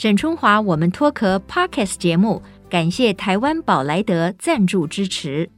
沈春华，我们脱壳 Podcast 节目，感谢台湾宝莱德赞助支持。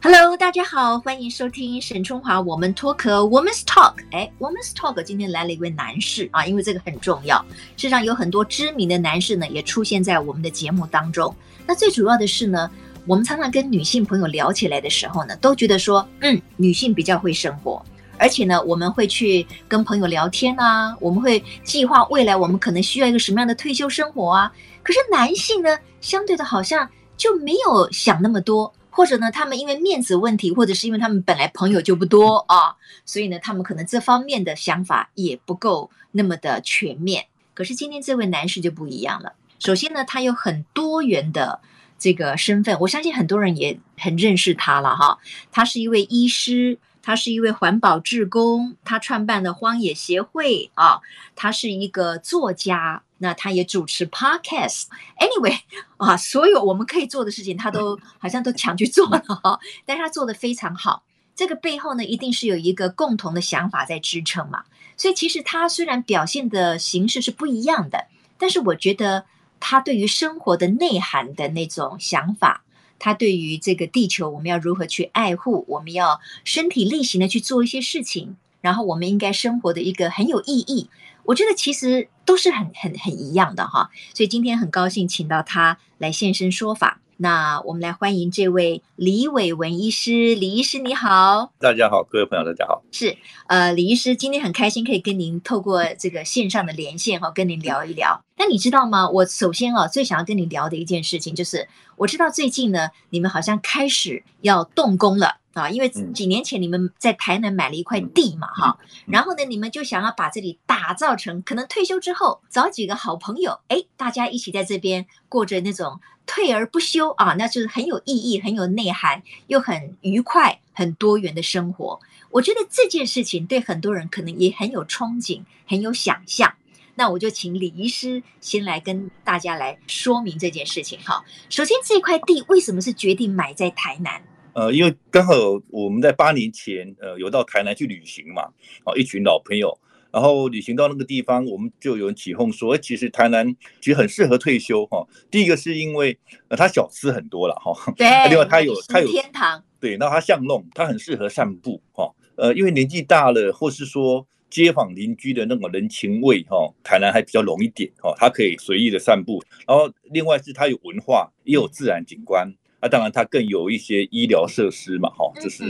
Hello，大家好，欢迎收听沈春华我们脱壳 Women's Talk。哎，Women's Talk 今天来了一位男士啊，因为这个很重要。事实上，有很多知名的男士呢，也出现在我们的节目当中。那最主要的是呢，我们常常跟女性朋友聊起来的时候呢，都觉得说，嗯，女性比较会生活。而且呢，我们会去跟朋友聊天啊，我们会计划未来我们可能需要一个什么样的退休生活啊。可是男性呢，相对的好像就没有想那么多，或者呢，他们因为面子问题，或者是因为他们本来朋友就不多啊，所以呢，他们可能这方面的想法也不够那么的全面。可是今天这位男士就不一样了。首先呢，他有很多元的这个身份，我相信很多人也很认识他了哈。他是一位医师。他是一位环保志工，他创办了荒野协会啊。他是一个作家，那他也主持 podcast。Anyway 啊，所有我们可以做的事情，他都 好像都抢去做了哈。但是他做的非常好，这个背后呢，一定是有一个共同的想法在支撑嘛。所以其实他虽然表现的形式是不一样的，但是我觉得他对于生活的内涵的那种想法。他对于这个地球，我们要如何去爱护？我们要身体力行的去做一些事情，然后我们应该生活的一个很有意义。我觉得其实都是很很很一样的哈，所以今天很高兴请到他来现身说法。那我们来欢迎这位李伟文医师，李医师你好，大家好，各位朋友大家好，是呃李医师今天很开心可以跟您透过这个线上的连线哈，跟您聊一聊。那你知道吗？我首先啊最想要跟你聊的一件事情就是，我知道最近呢你们好像开始要动工了。啊，因为几年前你们在台南买了一块地嘛，哈，然后呢，你们就想要把这里打造成可能退休之后找几个好朋友，哎，大家一起在这边过着那种退而不休啊，那就是很有意义、很有内涵又很愉快、很多元的生活。我觉得这件事情对很多人可能也很有憧憬、很有想象。那我就请李医师先来跟大家来说明这件事情哈。首先，这块地为什么是决定买在台南？呃，因为刚好我们在八年前，呃，有到台南去旅行嘛，啊，一群老朋友，然后旅行到那个地方，我们就有人起哄说，其实台南其实很适合退休哈。第一个是因为呃，它小吃很多了哈，对，另外它有它有天堂，对，那它巷弄，它很适合散步哈。呃，因为年纪大了，或是说街坊邻居的那种人情味哈，台南还比较浓一点哈，它可以随意的散步。然后另外是它有文化，也有自然景观。那、啊、当然，它更有一些医疗设施嘛，哈，就是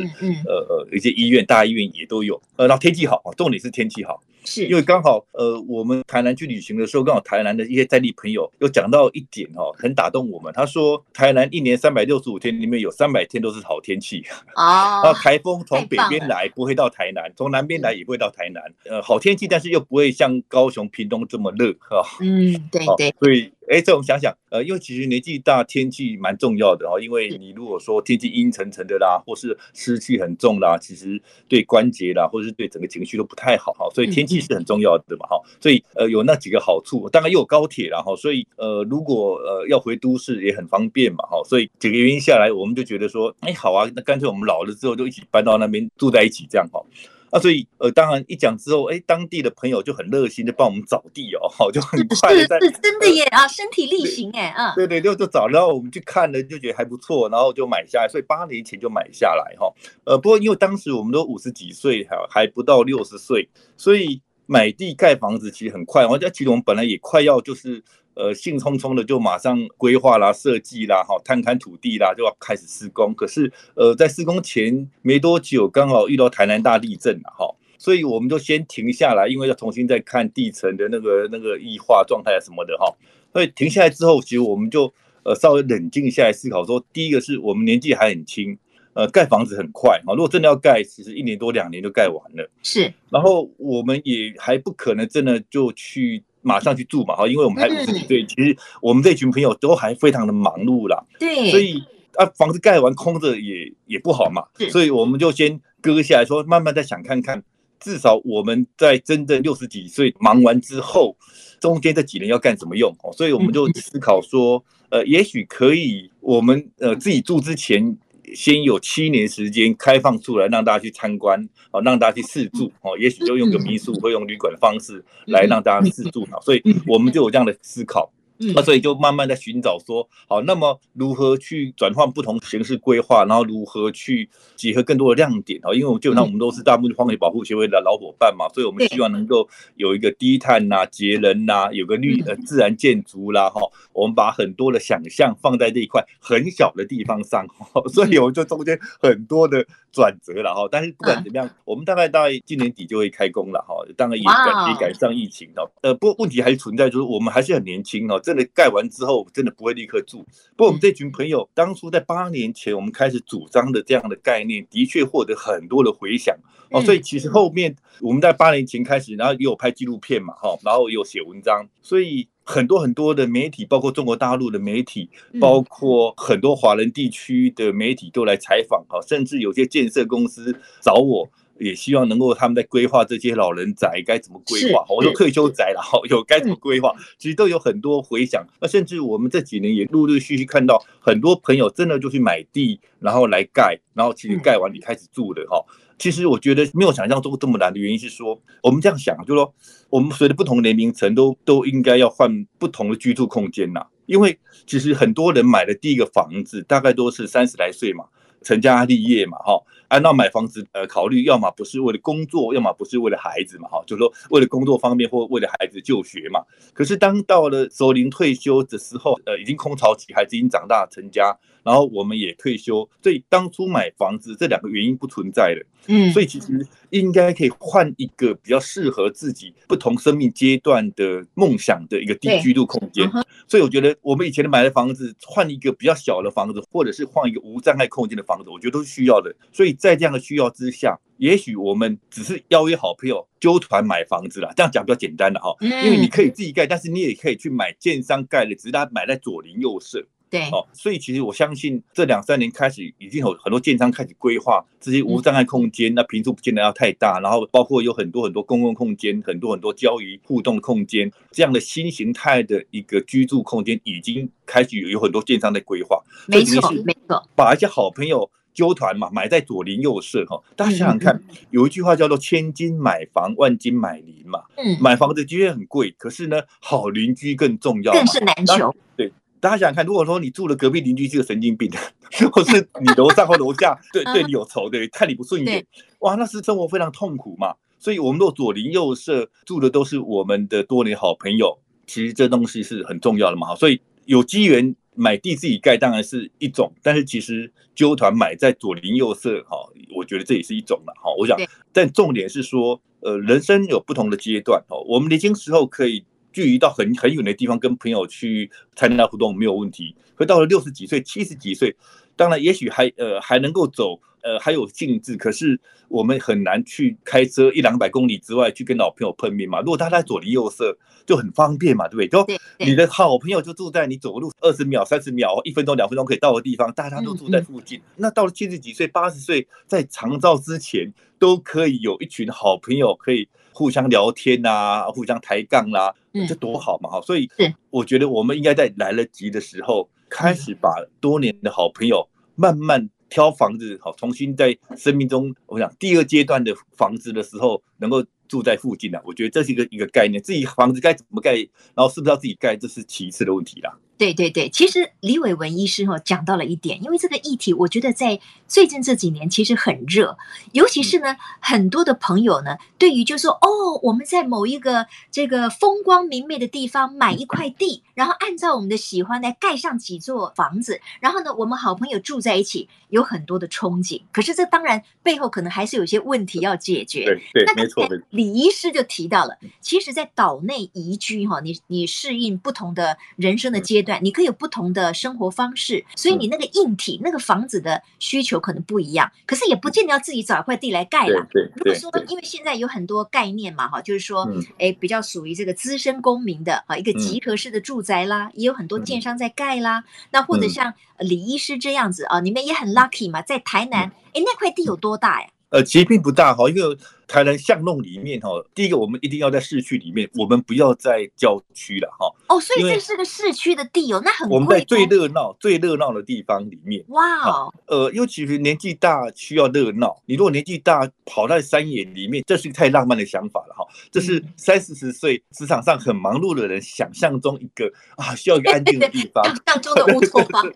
呃呃一些医院、大医院也都有。呃，然后天气好，重点是天气好。是因为刚好，呃，我们台南去旅行的时候，刚好台南的一些在地朋友又讲到一点哦，很打动我们。他说，台南一年三百六十五天里面有三百天都是好天气啊，然后台风从北边来不会到台南，从南边来也不会到台南。呃，好天气，但是又不会像高雄、屏东这么热哈。嗯，对对。所以，哎，这我们想想，呃，因为其实年纪大，天气蛮重要的哦。因为你如果说天气阴沉沉的啦，或是湿气很重啦，其实对关节啦，或者是对整个情绪都不太好哈。所以天气。是很重要的嘛，哈，所以呃有那几个好处，当然又有高铁然后，所以呃如果呃要回都市也很方便嘛，哈，所以几个原因下来，我们就觉得说，哎好啊，那干脆我们老了之后就一起搬到那边住在一起这样哈，啊所以呃当然一讲之后，哎当地的朋友就很热心的帮我们找地哦，好就很快的在，是是真的耶啊，身体力行哎啊，对对就就找，然后我们去看了就觉得还不错，然后就买下来，所以八年前就买下来哈，呃不过因为当时我们都五十几岁哈，还不到六十岁，所以。买地盖房子其实很快，我在其实我们本来也快要就是呃兴冲冲的就马上规划啦、设计啦、哈探勘土地啦，就要开始施工。可是呃在施工前没多久，刚好遇到台南大地震了哈，所以我们就先停下来，因为要重新再看地层的那个那个异化状态什么的哈。所以停下来之后，其实我们就呃稍微冷静下来思考说，第一个是我们年纪还很轻。呃，盖房子很快啊！如果真的要盖，其实一年多两年就盖完了。是，然后我们也还不可能真的就去马上去住嘛，哈，因为我们还五十几岁，其实我们这群朋友都还非常的忙碌啦。对，所以啊，房子盖完空着也也不好嘛，所以我们就先搁下来说，慢慢再想看看，至少我们在真正六十几岁忙完之后，中间这几年要干什么用？哦，所以我们就思考说，呃，也许可以，我们呃自己住之前。先有七年时间开放出来，让大家去参观，哦，让大家去试住，哦，也许就用个民宿或用旅馆的方式来让大家试住，所以我们就有这样的思考。那所以就慢慢在寻找说，好，那么如何去转换不同形式规划，然后如何去结合更多的亮点啊？因为我基本上我们都是大部分荒野保护协会的老伙伴嘛，所以我们希望能够有一个低碳呐、节能呐，有个绿呃自然建筑啦哈。我们把很多的想象放在这一块很小的地方上，所以我们就中间很多的转折了哈。但是不管怎么样，我们大概到今年底就会开工了哈。当然也赶也赶上疫情哦，呃，不过问题还是存在，就是我们还是很年轻哦。真的盖完之后，真的不会立刻住。不过我们这群朋友当初在八年前，我们开始主张的这样的概念，的确获得很多的回响哦。所以其实后面我们在八年前开始，然后也有拍纪录片嘛，哈，然后也有写文章，所以很多很多的媒体，包括中国大陆的媒体，包括很多华人地区的媒体都来采访，哈，甚至有些建设公司找我。也希望能够他们在规划这些老人宅该怎么规划，我说退休宅了哈，有该怎么规划，其实都有很多回想。那甚至我们这几年也陆陆续续看到很多朋友真的就去买地，然后来盖，然后其实盖完你开始住的哈。其实我觉得没有想象中这么难的原因是说，我们这样想，就是说我们随着不同年龄层都都应该要换不同的居住空间呐，因为其实很多人买的第一个房子大概都是三十来岁嘛。成家立业嘛，哈，按照买房子，呃，考虑要么不是为了工作，要么不是为了孩子嘛，哈，就是说为了工作方面或为了孩子就学嘛。可是当到了熟龄退休的时候，呃，已经空巢期，孩子已经长大成家，然后我们也退休，所以当初买房子这两个原因不存在了。嗯，所以其实应该可以换一个比较适合自己不同生命阶段的梦想的一个低居住空间。所以我觉得我们以前的买的房子，换一个比较小的房子，或者是换一个无障碍空间的房子，我觉得都是需要的。所以在这样的需要之下，也许我们只是邀约好朋友纠团买房子了。这样讲比较简单的哈，因为你可以自己盖，但是你也可以去买建商盖的，只是他买在左邻右舍。对，哦，所以其实我相信这两三年开始，已经有很多建商开始规划这些无障碍空间，那坪数不见得要太大，然后包括有很多很多公共空间，很多很多交谊互动空间，这样的新形态的一个居住空间，已经开始有很多建商在规划。没错，没错，把一些好朋友纠团嘛，买在左邻右舍哈。大家想想看，有一句话叫做“千金买房，万金买邻”嘛。嗯，买房子的确很贵，可是呢，好邻居更重要，更是难求。对。大家想想看，如果说你住了隔壁邻居是个神经病，或是你楼上或楼下 对对你有仇，对看你不顺眼，哇，那是生活非常痛苦嘛。所以，我们若左邻右舍住的都是我们的多年好朋友，其实这东西是很重要的嘛。所以有机缘买地自己盖当然是一种，但是其实纠团买在左邻右舍，哈，我觉得这也是一种了，哈。我想，但重点是说，呃，人生有不同的阶段，哦，我们年轻时候可以。距离到很很远的地方跟朋友去参加活动没有问题，可到了六十几岁、七十几岁，当然也许还呃还能够走，呃还有兴致，可是我们很难去开车一两百公里之外去跟老朋友碰面嘛。如果他在左邻右舍就很方便嘛，对不对？就你的好朋友就住在你走路二十秒、三十秒、一分钟、两分钟可以到的地方，大家都住在附近。那到了七十几岁、八十岁，在长照之前都可以有一群好朋友可以。互相聊天啊，互相抬杠啦，这多好嘛！哈，所以我觉得我们应该在来得及的时候，开始把多年的好朋友慢慢挑房子，好，重新在生命中，我想第二阶段的房子的时候，能够住在附近的，我觉得这是一个一个概念。自己房子该怎么盖，然后是不是要自己盖，这是其次的问题啦。对对对，其实李伟文医师哈讲到了一点，因为这个议题，我觉得在最近这几年其实很热，尤其是呢，很多的朋友呢，对于就是说哦，我们在某一个这个风光明媚的地方买一块地，然后按照我们的喜欢来盖上几座房子，然后呢，我们好朋友住在一起，有很多的憧憬。可是这当然背后可能还是有些问题要解决。对对，没错。李医师就提到了，其实，在岛内移居哈，你你适应不同的人生的阶段。你可以有不同的生活方式，所以你那个硬体、那个房子的需求可能不一样，可是也不见得要自己找一块地来盖啦。如果说，因为现在有很多概念嘛，哈，就是说，哎，比较属于这个资深公民的啊，一个集合式的住宅啦，也有很多建商在盖啦。那或者像李医师这样子啊，你们也很 lucky 嘛，在台南，哎，那块地有多大呀？呃，其实并不大哈，因为台南巷弄里面哈，第一个我们一定要在市区里面，我们不要在郊区了哈。哦，所以这是个市区的地哦，那很贵。我们在最热闹、最热闹的地方里面。哇哦。呃，尤其是年纪大需要热闹，你如果年纪大跑在山野里面，这是太浪漫的想法了哈。这是三四十岁职场上很忙碌的人想象中一个啊，需要一个安静的地方。想象中的乌托邦。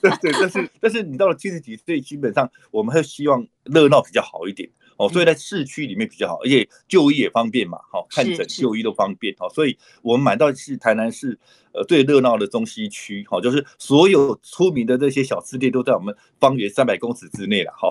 对 对，但是但是你到了七十几岁，基本上我们会希望热闹比较好一点。哦，所以在市区里面比较好，而且就医也方便嘛，好看诊就医都方便，好，所以我们买到是台南市呃最热闹的中西区，好，就是所有出名的这些小吃店都在我们方圆三百公尺之内了，哈，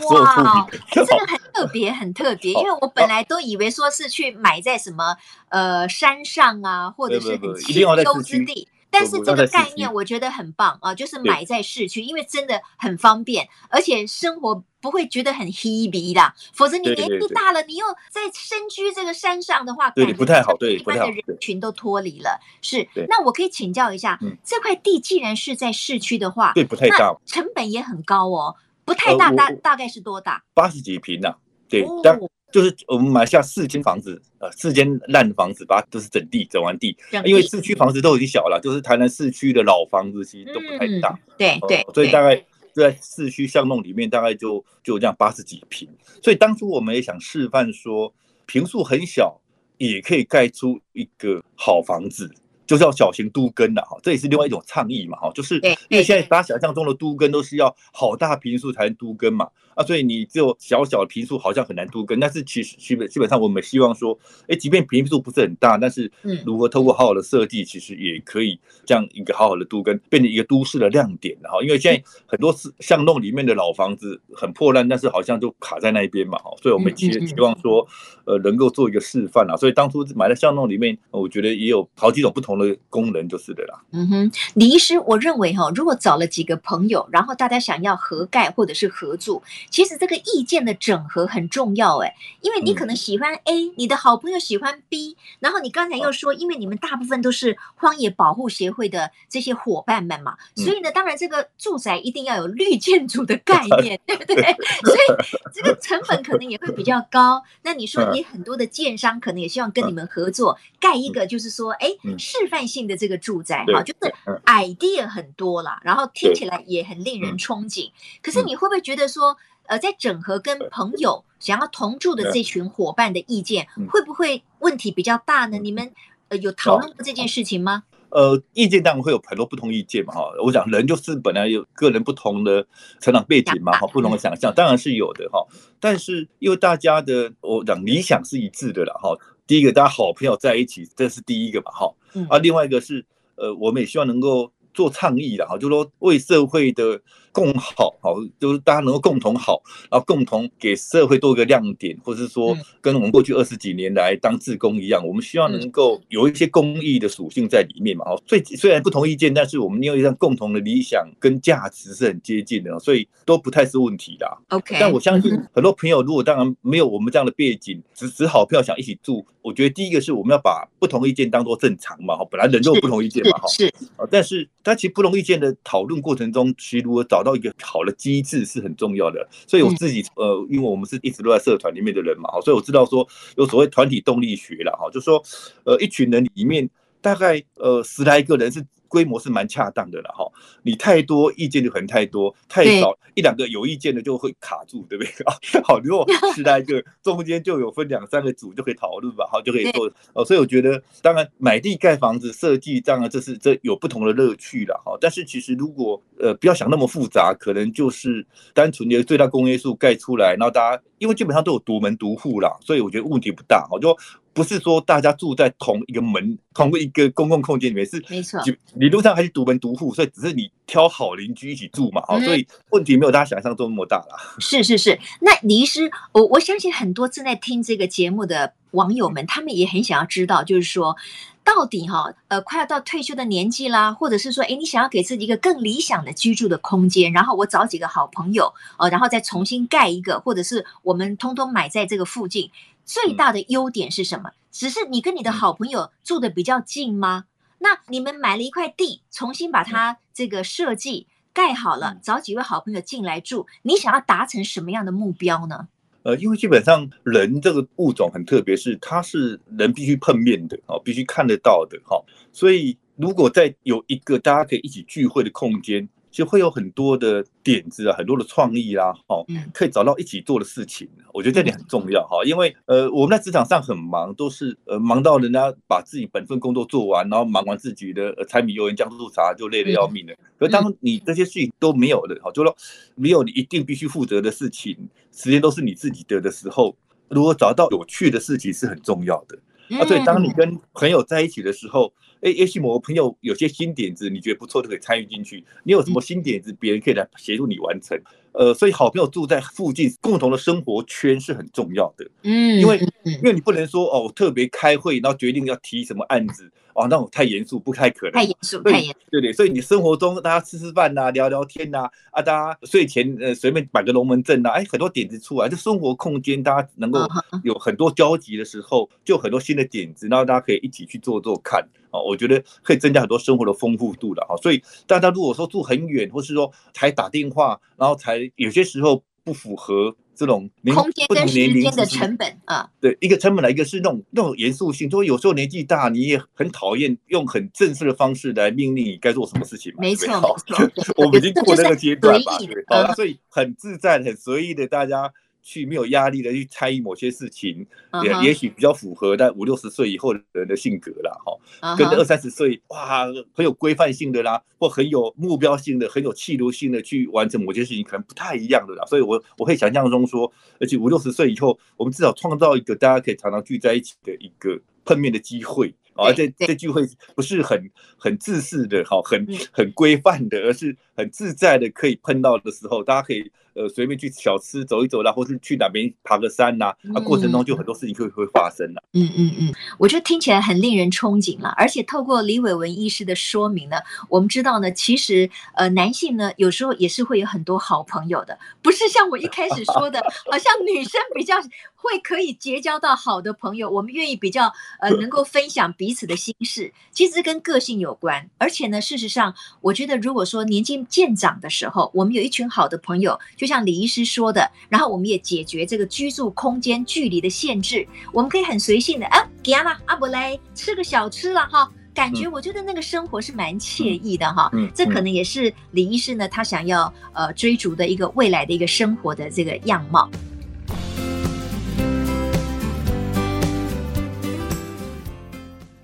所有出名的，这个很特别，很特别，因为我本来都以为说是去买在什么呃山上啊，或者是很清幽之地。但是这个概念我觉得很棒啊，就是买在市区，因为真的很方便，而且生活不会觉得很 hebe 啦。否则你年纪大了，你又在身居这个山上的话，对，不太好，对，一般的人群都脱离了。是，那我可以请教一下，这块地既然是在市区的话，对，不太大，成本也很高哦，不太大，大大概是多大？八十几平呐，对，但。就是我们买下四间房子，呃，四间烂房子，把它都是整地整完地，因为市区房子都已经小了，就是台南市区的老房子其实都不太大，对对，所以大概在市区巷弄里面大概就就这样八十几平，所以当初我们也想示范说，平数很小也可以盖出一个好房子。就是要小型都更的哈，这也是另外一种倡议嘛哈，就是因为现在大家想象中的都更都是要好大平数才能都更嘛啊，所以你只有小小的坪数好像很难度跟，但是其实基本基本上我们希望说，哎，即便坪数不是很大，但是如何透过好好的设计，其实也可以这样一个好好的度跟，变成一个都市的亮点哈。因为现在很多是巷弄里面的老房子很破烂，但是好像就卡在那一边嘛哈，所以我们其实希望说，呃，能够做一个示范啊。所以当初买在巷弄里面，我觉得也有好几种不同的。功能就是的啦。嗯哼，李医师，我认为哈，如果找了几个朋友，然后大家想要合盖或者是合住，其实这个意见的整合很重要哎，因为你可能喜欢 A，你的好朋友喜欢 B，然后你刚才又说，因为你们大部分都是荒野保护协会的这些伙伴们嘛，所以呢，当然这个住宅一定要有绿建筑的概 念，对不对？所以这个成本可能也会比较高。那你说你很多的建商可能也希望跟你们合作盖一个，就是说，哎，示范性的这个住宅哈，就是 idea 很多啦，然后听起来也很令人憧憬。可是你会不会觉得说，呃，在整合跟朋友想要同住的这群伙伴的意见，会不会问题比较大呢？你们呃有讨论过这件事情吗？呃，意见当然会有很多不同意见嘛哈。我想人就是本来有个人不同的成长背景嘛哈，不同的想象当然是有的哈。但是因为大家的我讲理想是一致的了哈。第一个，大家好朋友在一起，这是第一个嘛，哈。啊，另外一个是，呃，我们也希望能够做倡议的哈，就是说为社会的。共好，好，就是大家能够共同好，然后共同给社会多一个亮点，或者是说跟我们过去二十几年来当志工一样，我们希望能够有一些公益的属性在里面嘛。所以虽然不同意见，但是我们因为一项共同的理想跟价值是很接近的，所以都不太是问题的。OK，但我相信很多朋友如果当然没有我们这样的背景，只只好票想一起住，我觉得第一个是我们要把不同意见当做正常嘛。哈，本来人就有不同意见嘛。哈，是。但是但其实不同意见的讨论过程中，其实如果找找到一个好的机制是很重要的，所以我自己呃，因为我们是一直都在社团里面的人嘛，所以我知道说有所谓团体动力学了哈，就是说呃，一群人里面大概呃十来个人是。规模是蛮恰当的了哈，你太多意见就可能太多，太少一两个有意见的就会卡住，对不对啊？好，如果十来个中间就有分两三个组就可以讨论吧，好，就可以做哦。所以我觉得，当然买地盖房子设计，当然这是这有不同的乐趣了哈。但是其实如果呃不要想那么复杂，可能就是单纯的最大公约数盖出来，然后大家因为基本上都有独门独户啦，所以我觉得问题不大，就。不是说大家住在同一个门、同一个公共空间里面，是没错，理论上还是独门独户，所以只是你挑好邻居一起住嘛，好，所以问题没有大家想象中那么大啦。是是是，那李医师，我我相信很多正在听这个节目的网友们，他们也很想要知道，就是说，到底哈，呃，快要到退休的年纪啦，或者是说，哎，你想要给自己一个更理想的居住的空间，然后我找几个好朋友，呃，然后再重新盖一个，或者是我们通通买在这个附近。最大的优点是什么？只是你跟你的好朋友住的比较近吗？那你们买了一块地，重新把它这个设计盖好了，找几位好朋友进来住，你想要达成什么样的目标呢？呃，因为基本上人这个物种很特别，是它是人必须碰面的哦，必须看得到的哈。所以如果在有一个大家可以一起聚会的空间。就会有很多的点子啊，很多的创意啦，哦，可以找到一起做的事情。我觉得这点很重要哈，因为呃，我们在职场上很忙，都是呃忙到人家把自己本分工作做完，然后忙完自己的柴米油盐酱醋茶就累得要命了。可当你这些事情都没有了，哈，就说没有你一定必须负责的事情，时间都是你自己的的时候，如果找到有趣的事情是很重要的。啊，所以当你跟朋友在一起的时候。哎，也许某个朋友有些新点子，你觉得不错，就可以参与进去。你有什么新点子，别人可以来协助你完成。呃，所以好朋友住在附近，共同的生活圈是很重要的。嗯，因为因为你不能说哦，特别开会，然后决定要提什么案子。哦，那种太严肃，不太可能。太严肃，太严肃。对对，所以你生活中大家吃吃饭呐、啊，聊聊天呐，啊，大家睡前呃随便摆个龙门阵呐，哎，很多点子出来，就生活空间大家能够有很多交集的时候，就很多新的点子，然后大家可以一起去做做看。哦，我觉得可以增加很多生活的丰富度的。哈，所以大家如果说住很远，或是说才打电话，然后才有些时候不符合。这种空间跟时间的成本啊，对，一个成本来，一个是那种那种严肃性。就有时候年纪大，你也很讨厌用很正式的方式来命令你该做什么事情嘛。没错，没错，我们已经过那个阶段吧，对，好，所以很自在、很随意的大家。去没有压力的去参与某些事情，也也许比较符合在五六十岁以后的人的性格啦，哈，跟二三十岁哇很有规范性的啦，或很有目标性的、很有企图性的去完成某些事情，可能不太一样的啦。所以我我可以想象中说，而且五六十岁以后，我们至少创造一个大家可以常常聚在一起的一个碰面的机会。而且这聚会不是很很自私的，哈，很很规范的，而是很自在的，可以碰到的时候，大家可以呃随便去小吃走一走啦，或是去哪边爬个山呐，啊，过程中就很多事情就会发生了。嗯嗯嗯，我觉得听起来很令人憧憬了。而且透过李伟文医师的说明呢，我们知道呢，其实呃男性呢有时候也是会有很多好朋友的，不是像我一开始说的，好像女生比较会可以结交到好的朋友，我们愿意比较呃能够分享。彼此的心事，其实跟个性有关。而且呢，事实上，我觉得如果说年纪渐长的时候，我们有一群好的朋友，就像李医师说的，然后我们也解决这个居住空间距离的限制，我们可以很随性的，啊，给阿拉阿伯来吃个小吃了哈，感觉我觉得那个生活是蛮惬意的哈。嗯，这可能也是李医师呢，他想要呃追逐的一个未来的一个生活的这个样貌。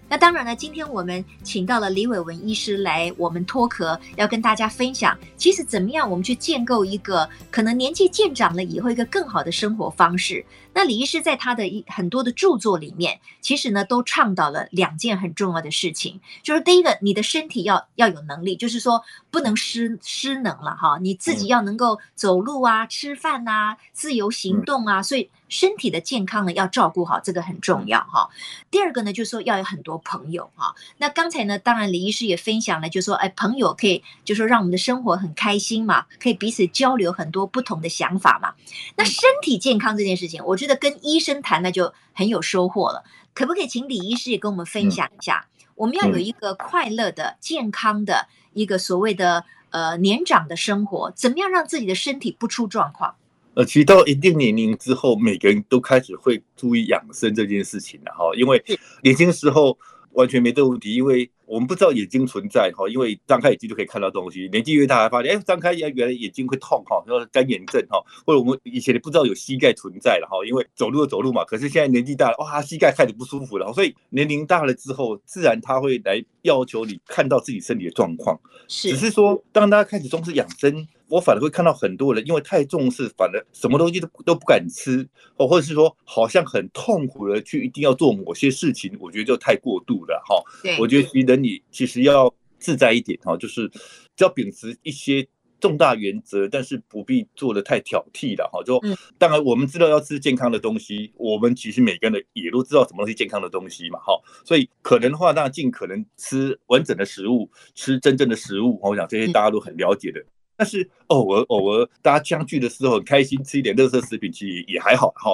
那当然了，今天我们请到了李伟文医师来我们脱壳，要跟大家分享，其实怎么样我们去建构一个可能年纪渐长了以后一个更好的生活方式。那李医师在他的一很多的著作里面，其实呢都倡导了两件很重要的事情，就是第一个，你的身体要要有能力，就是说不能失失能了哈，你自己要能够走路啊、吃饭啊、自由行动啊，所以身体的健康呢要照顾好，这个很重要哈。第二个呢，就是说要有很多朋友哈。那刚才呢，当然李医师也分享了，就是说哎，朋友可以就是说让我们的生活很开心嘛，可以彼此交流很多不同的想法嘛。那身体健康这件事情，我觉得。跟医生谈那就很有收获了，可不可以请李医师也跟我们分享一下？我们要有一个快乐的、健康的一个所谓的呃年长的生活，怎么样让自己的身体不出状况？呃，其实到一定年龄之后，每个人都开始会注意养生这件事情了哈，因为年轻时候。完全没这个问题，因为我们不知道眼睛存在哈，因为张开眼睛就可以看到东西。年纪越大，还发现哎，张开眼原来眼睛会痛哈，叫干眼症哈，或者我们以前不知道有膝盖存在了哈，因为走路就走路嘛。可是现在年纪大了，哇，膝盖开始不舒服了，所以年龄大了之后，自然他会来要求你看到自己身体的状况。是，只是说当大家开始重视养生。我反而会看到很多人，因为太重视，反而什么东西都都不敢吃，哦，或者是说好像很痛苦的去一定要做某些事情，我觉得就太过度了哈。我觉得其实你其实要自在一点哈，就是只要秉持一些重大原则，但是不必做的太挑剔了哈。就当然我们知道要吃健康的东西，我们其实每个人也都知道什么东西健康的东西嘛哈。所以可能的话，那尽可能吃完整的食物，吃真正的食物。我想这些大家都很了解的。但是偶尔偶尔大家相聚的时候很开心，吃一点垃圾食品其实也还好哈。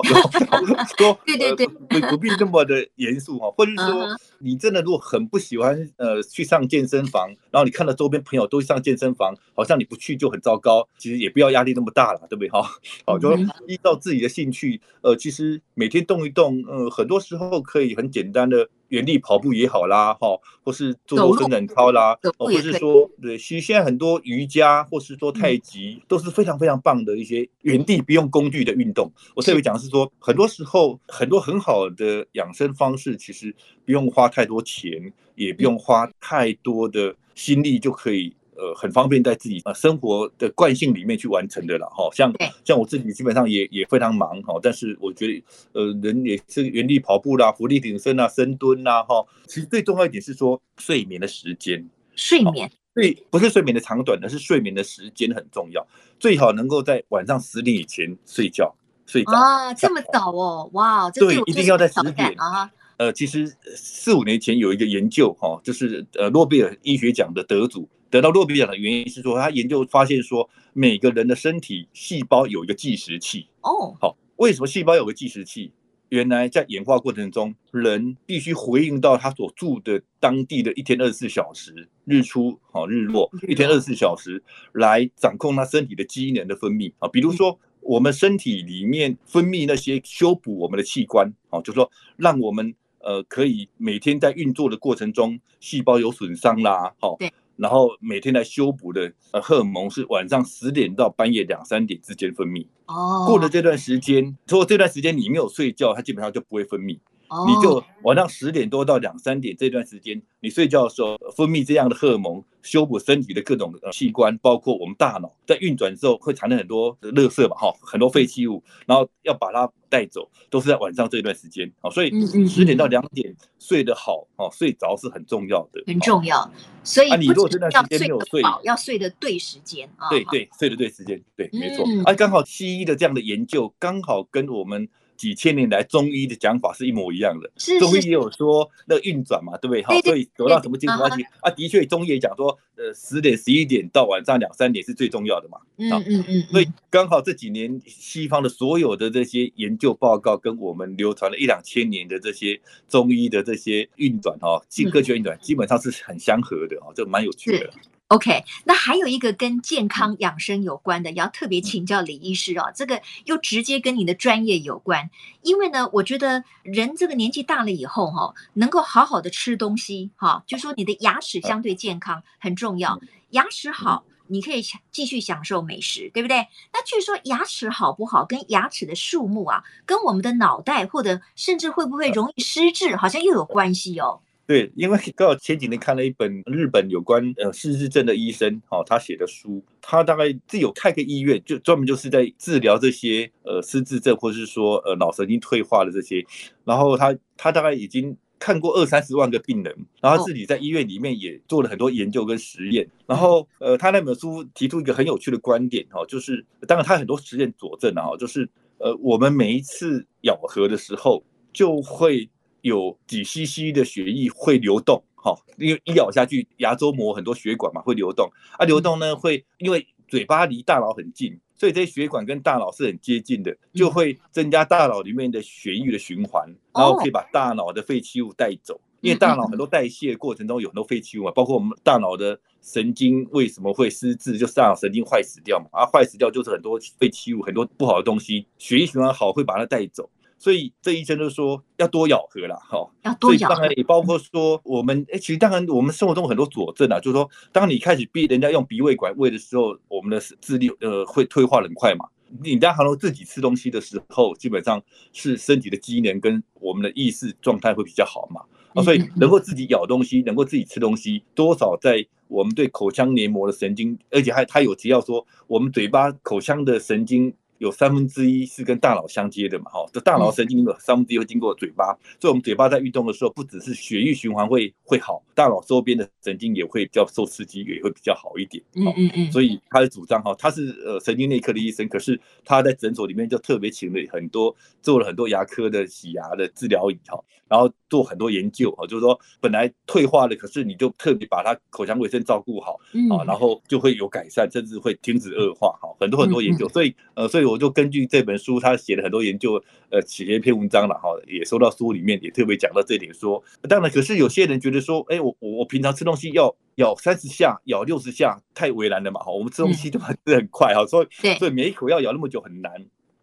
说对对对，不不必那么的严肃哈，或者是说你真的如果很不喜欢呃去上健身房，然后你看到周边朋友都上健身房，好像你不去就很糟糕，其实也不要压力那么大了，对不对哈？好，就依照自己的兴趣，呃，其实每天动一动，呃，很多时候可以很简单的。原地跑步也好啦，哈，或是做做伸展操啦，哦或者是说，对，其实现在很多瑜伽或是说太极都是非常非常棒的一些原地不用工具的运动。我特别讲的是说，很多时候很多很好的养生方式，其实不用花太多钱，也不用花太多的心力就可以。呃，很方便在自己呃生活的惯性里面去完成的了哈，像像我自己基本上也也非常忙哈，但是我觉得呃人也是原地跑步啦、伏地挺身啊、深蹲啦哈，其实最重要一点是说睡眠的时间，睡眠对，不是睡眠的长短，而是睡眠的时间很重要，最好能够在晚上十点以前睡觉睡着啊，这么早哦，哇，对，一定要在十点啊。呃，其实四五年前有一个研究哈，就是呃诺贝尔医学奖的得主。得到诺贝尔奖的原因是说，他研究发现说，每个人的身体细胞有一个计时器。哦，好，为什么细胞有个计时器？原来在演化过程中，人必须回应到他所住的当地的一天二十四小时，日出好日落，一天二十四小时来掌控他身体的机能的分泌啊。比如说，我们身体里面分泌那些修补我们的器官，啊，就是说让我们呃可以每天在运作的过程中，细胞有损伤啦，好。然后每天来修补的呃荷尔蒙是晚上十点到半夜两三点之间分泌。哦，过了这段时间，如果这段时间你没有睡觉，它基本上就不会分泌。哦，你就晚上十点多到两三点这段时间，你睡觉的时候分泌这样的荷尔蒙。修补身体的各种器官，包括我们大脑在运转之后会产生很多垃圾嘛，哈，很多废弃物，然后要把它带走，都是在晚上这一段时间，所以十点到两点睡得好，哦，睡着是很重要的，很重要。所以你如果这段时间没有睡，要睡的对时间啊，对对，睡的对时间，对，没错。啊，刚好西医的这样的研究，刚好跟我们。几千年来中医的讲法是一模一样的，中医也有说那个运转嘛，对不对？好，所以走到什么精神关系啊？的确，中医也讲说，呃，十点、十一点到晚上两三点是最重要的嘛。嗯嗯嗯。所以刚好这几年西方的所有的这些研究报告，跟我们流传了一两千年的这些中医的这些运转哈，基科学运转基本上是很相合的啊，这蛮有趣的。OK，那还有一个跟健康养生有关的，要特别请教李医师哦。这个又直接跟你的专业有关，因为呢，我觉得人这个年纪大了以后哈，能够好好的吃东西哈，就说你的牙齿相对健康很重要。牙齿好，你可以继续享受美食，对不对？那据说牙齿好不好，跟牙齿的数目啊，跟我们的脑袋或者甚至会不会容易失智，好像又有关系哦。对，因为刚好前几年看了一本日本有关呃失智症的医生，哦，他写的书，他大概自有开个医院，就专门就是在治疗这些呃失智症或者是说呃脑神经退化的这些，然后他他大概已经看过二三十万个病人，然后自己在医院里面也做了很多研究跟实验，然后呃他那本书提出一个很有趣的观点，哦，就是当然他很多实验佐证啊，就是呃我们每一次咬合的时候就会。有几 CC 的血液会流动，哈，因为一咬下去，牙周膜很多血管嘛会流动，啊，流动呢会因为嘴巴离大脑很近，所以这些血管跟大脑是很接近的，就会增加大脑里面的血液的循环，然后可以把大脑的废弃物带走。因为大脑很多代谢过程中有很多废弃物嘛，包括我们大脑的神经为什么会失智，就是大脑神经坏死掉嘛，啊，坏死掉就是很多废弃物，很多不好的东西，血液循环好会把它带走。所以这医生就说要多咬合啦，哈，要多咬合。也包括说我们，哎，其实当然我们生活中很多佐证啊，就是说，当你开始逼人家用鼻胃管喂的时候，我们的智力呃会退化很快嘛。你当然自己吃东西的时候，基本上是身体的机能跟我们的意识状态会比较好嘛。啊，所以能够自己咬东西，能够自己吃东西，多少在我们对口腔黏膜的神经，而且还他有提到说，我们嘴巴口腔的神经。有三分之一是跟大脑相接的嘛，哈，这大脑神经的三分之一会经过嘴巴，所以我们嘴巴在运动的时候，不只是血液循环会会好，大脑周边的神经也会比较受刺激，也会比较好一点。嗯嗯嗯。所以他的主张哈，他是呃神经内科的医生，可是他在诊所里面就特别请了很多做了很多牙科的洗牙的治疗仪哈，然后做很多研究啊，就是说本来退化了，可是你就特别把它口腔卫生照顾好啊，然后就会有改善，甚至会停止恶化。哈，很多很多研究，所以呃，所以我就根据这本书，他写了很多研究，呃，写了一篇文章了哈，也收到书里面也特别讲到这点，说当然，可是有些人觉得说，哎，我我我平常吃东西要咬三十下，咬六十下，太为难了嘛哈，我们吃东西都还是很快哈，所以所以每一口要咬那么久很难，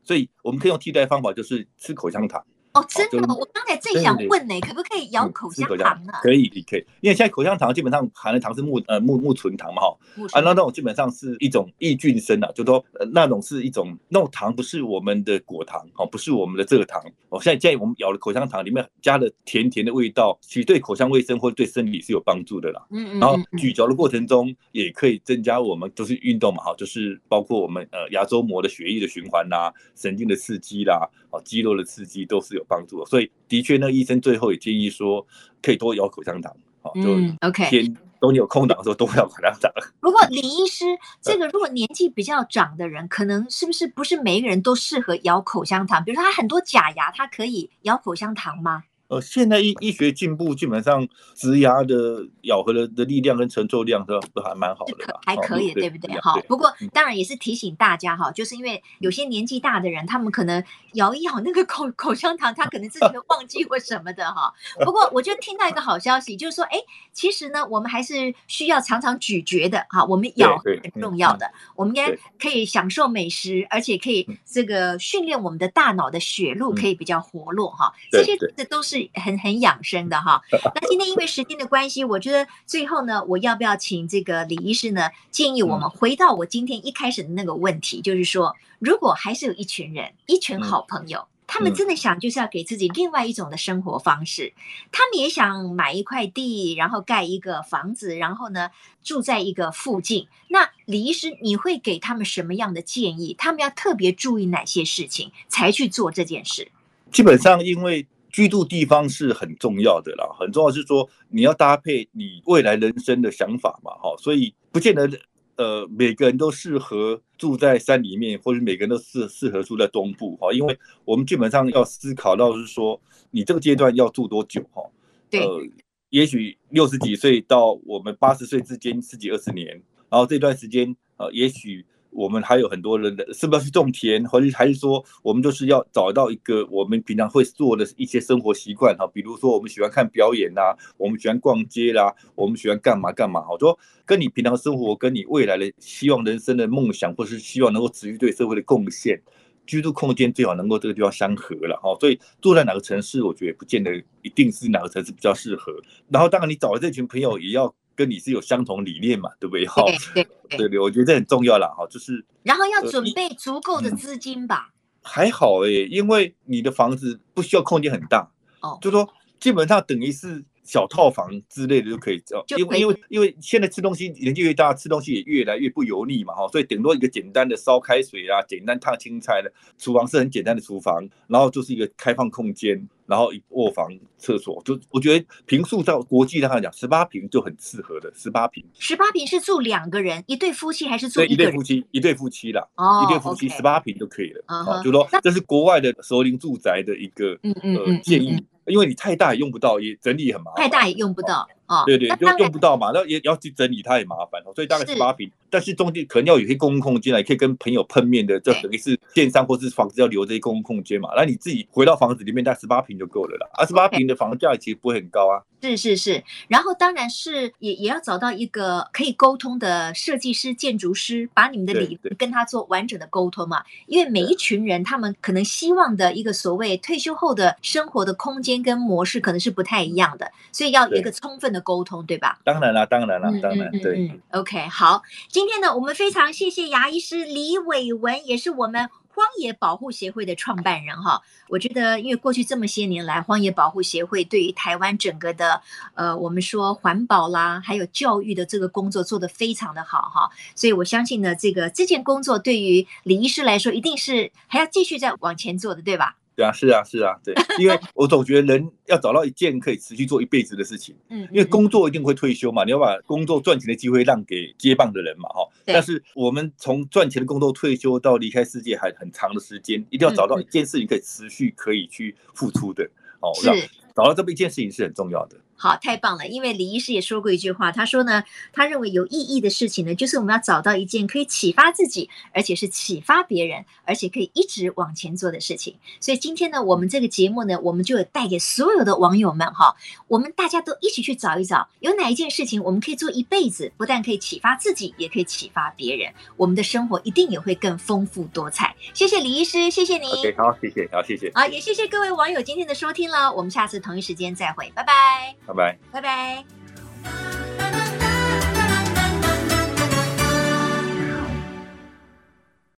所以我们可以用替代方法，就是吃口香糖。哦，真的，我刚才正想问呢，可不可以咬口香糖呢？可以，可以，因为现在口香糖基本上含的糖是木呃木木醇糖嘛哈，啊那那种基本上是一种抑菌生啊，就说那种是一种那种糖不是我们的果糖哦，不是我们的蔗糖哦。现在建议我们咬的口香糖里面加了甜甜的味道，其实对口腔卫生或者对身体是有帮助的啦。嗯嗯。然后咀嚼的过程中也可以增加我们就是运动嘛哈，就是包括我们呃牙周膜的血液的循环啦、神经的刺激啦、哦肌肉的刺激都是有。帮助的，所以的确，那医生最后也建议说，可以多咬口香糖，好，就 OK。天都你有空档的时候多咬口香糖。如果李医师，这个如果年纪比较长的人，可能是不是不是每一个人都适合咬口香糖？比如说他很多假牙，他可以咬口香糖吗？呃，现在医医学进步，基本上植牙的咬合的的力量跟承受量都都还蛮好的，还可以，对不对？哈，不过当然也是提醒大家哈，就是因为有些年纪大的人，他们可能咬一咬那个口口香糖，他可能自己会忘记或什么的哈。不过我就听到一个好消息，就是说，哎，其实呢，我们还是需要常常咀嚼的哈，我们咬很重要的，我们应该可以享受美食，而且可以这个训练我们的大脑的血路可以比较活络哈，这些这都是。很很养生的哈，那今天因为时间的关系，我觉得最后呢，我要不要请这个李医师呢，建议我们回到我今天一开始的那个问题，就是说，如果还是有一群人，一群好朋友，他们真的想就是要给自己另外一种的生活方式，他们也想买一块地，然后盖一个房子，然后呢，住在一个附近。那李医师，你会给他们什么样的建议？他们要特别注意哪些事情才去做这件事？基本上，因为居住地方是很重要的啦，很重要是说你要搭配你未来人生的想法嘛，哈，所以不见得呃每个人都适合住在山里面，或者每个人都适适合住在东部哈，因为我们基本上要思考到是说你这个阶段要住多久哈，呃，也许六十几岁到我们八十岁之间十几二十年，然后这段时间呃也许。我们还有很多人的，是不是要去种田，或者还是说，我们就是要找到一个我们平常会做的一些生活习惯哈，比如说我们喜欢看表演呐，我们喜欢逛街啦，我们喜欢干嘛干嘛，好说跟你平常生活，跟你未来的希望人生的梦想，或是希望能够持续对社会的贡献，居住空间最好能够这个地方相合了哈。所以住在哪个城市，我觉得也不见得一定是哪个城市比较适合。然后当然你找的这群朋友也要。跟你是有相同理念嘛，对不对？哈，对对对，我觉得这很重要啦。哈，就是然后要准备足够的资金吧。嗯、还好哎、欸，因为你的房子不需要空间很大哦，就说基本上等于是小套房之类的就可以。就因为因为因为现在吃东西年纪越大，吃东西也越来越不油腻嘛，哈，所以顶多一个简单的烧开水啊，简单烫青菜的厨房是很简单的厨房，然后就是一个开放空间。然后一卧房、厕所，就我觉得平数在国际上来讲，十八平就很适合的。十八平，十八平是住两个人，一对夫妻还是住一对一对夫妻？一对夫妻啦，哦，一对夫妻十八平就可以了。啊，就说这是国外的熟龄住宅的一个呃建议，因为你太大也用不到，也整理也很麻烦。太大也用不到啊，对对，就用不到嘛，那也要去整理，它也麻烦。所以大概十八平，但是中间可能要有些公共空间，来可以跟朋友碰面的，这等于是电商或是房子要留这些公共空间嘛。那你自己回到房子里面，大概十八平。就够了啦，二十八平的房价其实不会很高啊。是是是，然后当然是也也要找到一个可以沟通的设计师、建筑师，把你们的理念跟他做完整的沟通嘛。因为每一群人他们可能希望的一个所谓退休后的生活的空间跟模式可能是不太一样的，所以要有一个充分的沟通，对吧？当然啦，当然啦，当然对。OK，好，今天呢，我们非常谢谢牙医师李伟文，也是我们。荒野保护协会的创办人哈，我觉得因为过去这么些年来，荒野保护协会对于台湾整个的呃，我们说环保啦，还有教育的这个工作做得非常的好哈，所以我相信呢，这个这件工作对于李医师来说，一定是还要继续再往前做的，对吧？对啊，是啊，是啊，对，因为我总觉得人要找到一件可以持续做一辈子的事情，嗯，因为工作一定会退休嘛，你要把工作赚钱的机会让给接棒的人嘛，哈，但是我们从赚钱的工作退休到离开世界还很长的时间，一定要找到一件事情可以持续可以去付出的，哦，是。找找到这么一件事情是很重要的。好，太棒了！因为李医师也说过一句话，他说呢，他认为有意义的事情呢，就是我们要找到一件可以启发自己，而且是启发别人，而且可以一直往前做的事情。所以今天呢，我们这个节目呢，我们就有带给所有的网友们哈，我们大家都一起去找一找，有哪一件事情我们可以做一辈子，不但可以启发自己，也可以启发别人，我们的生活一定也会更丰富多彩。谢谢李医师，谢谢您。OK，好，谢谢，好，谢谢。好，也谢谢各位网友今天的收听了，我们下次同一时间再会，拜拜。拜拜，拜拜。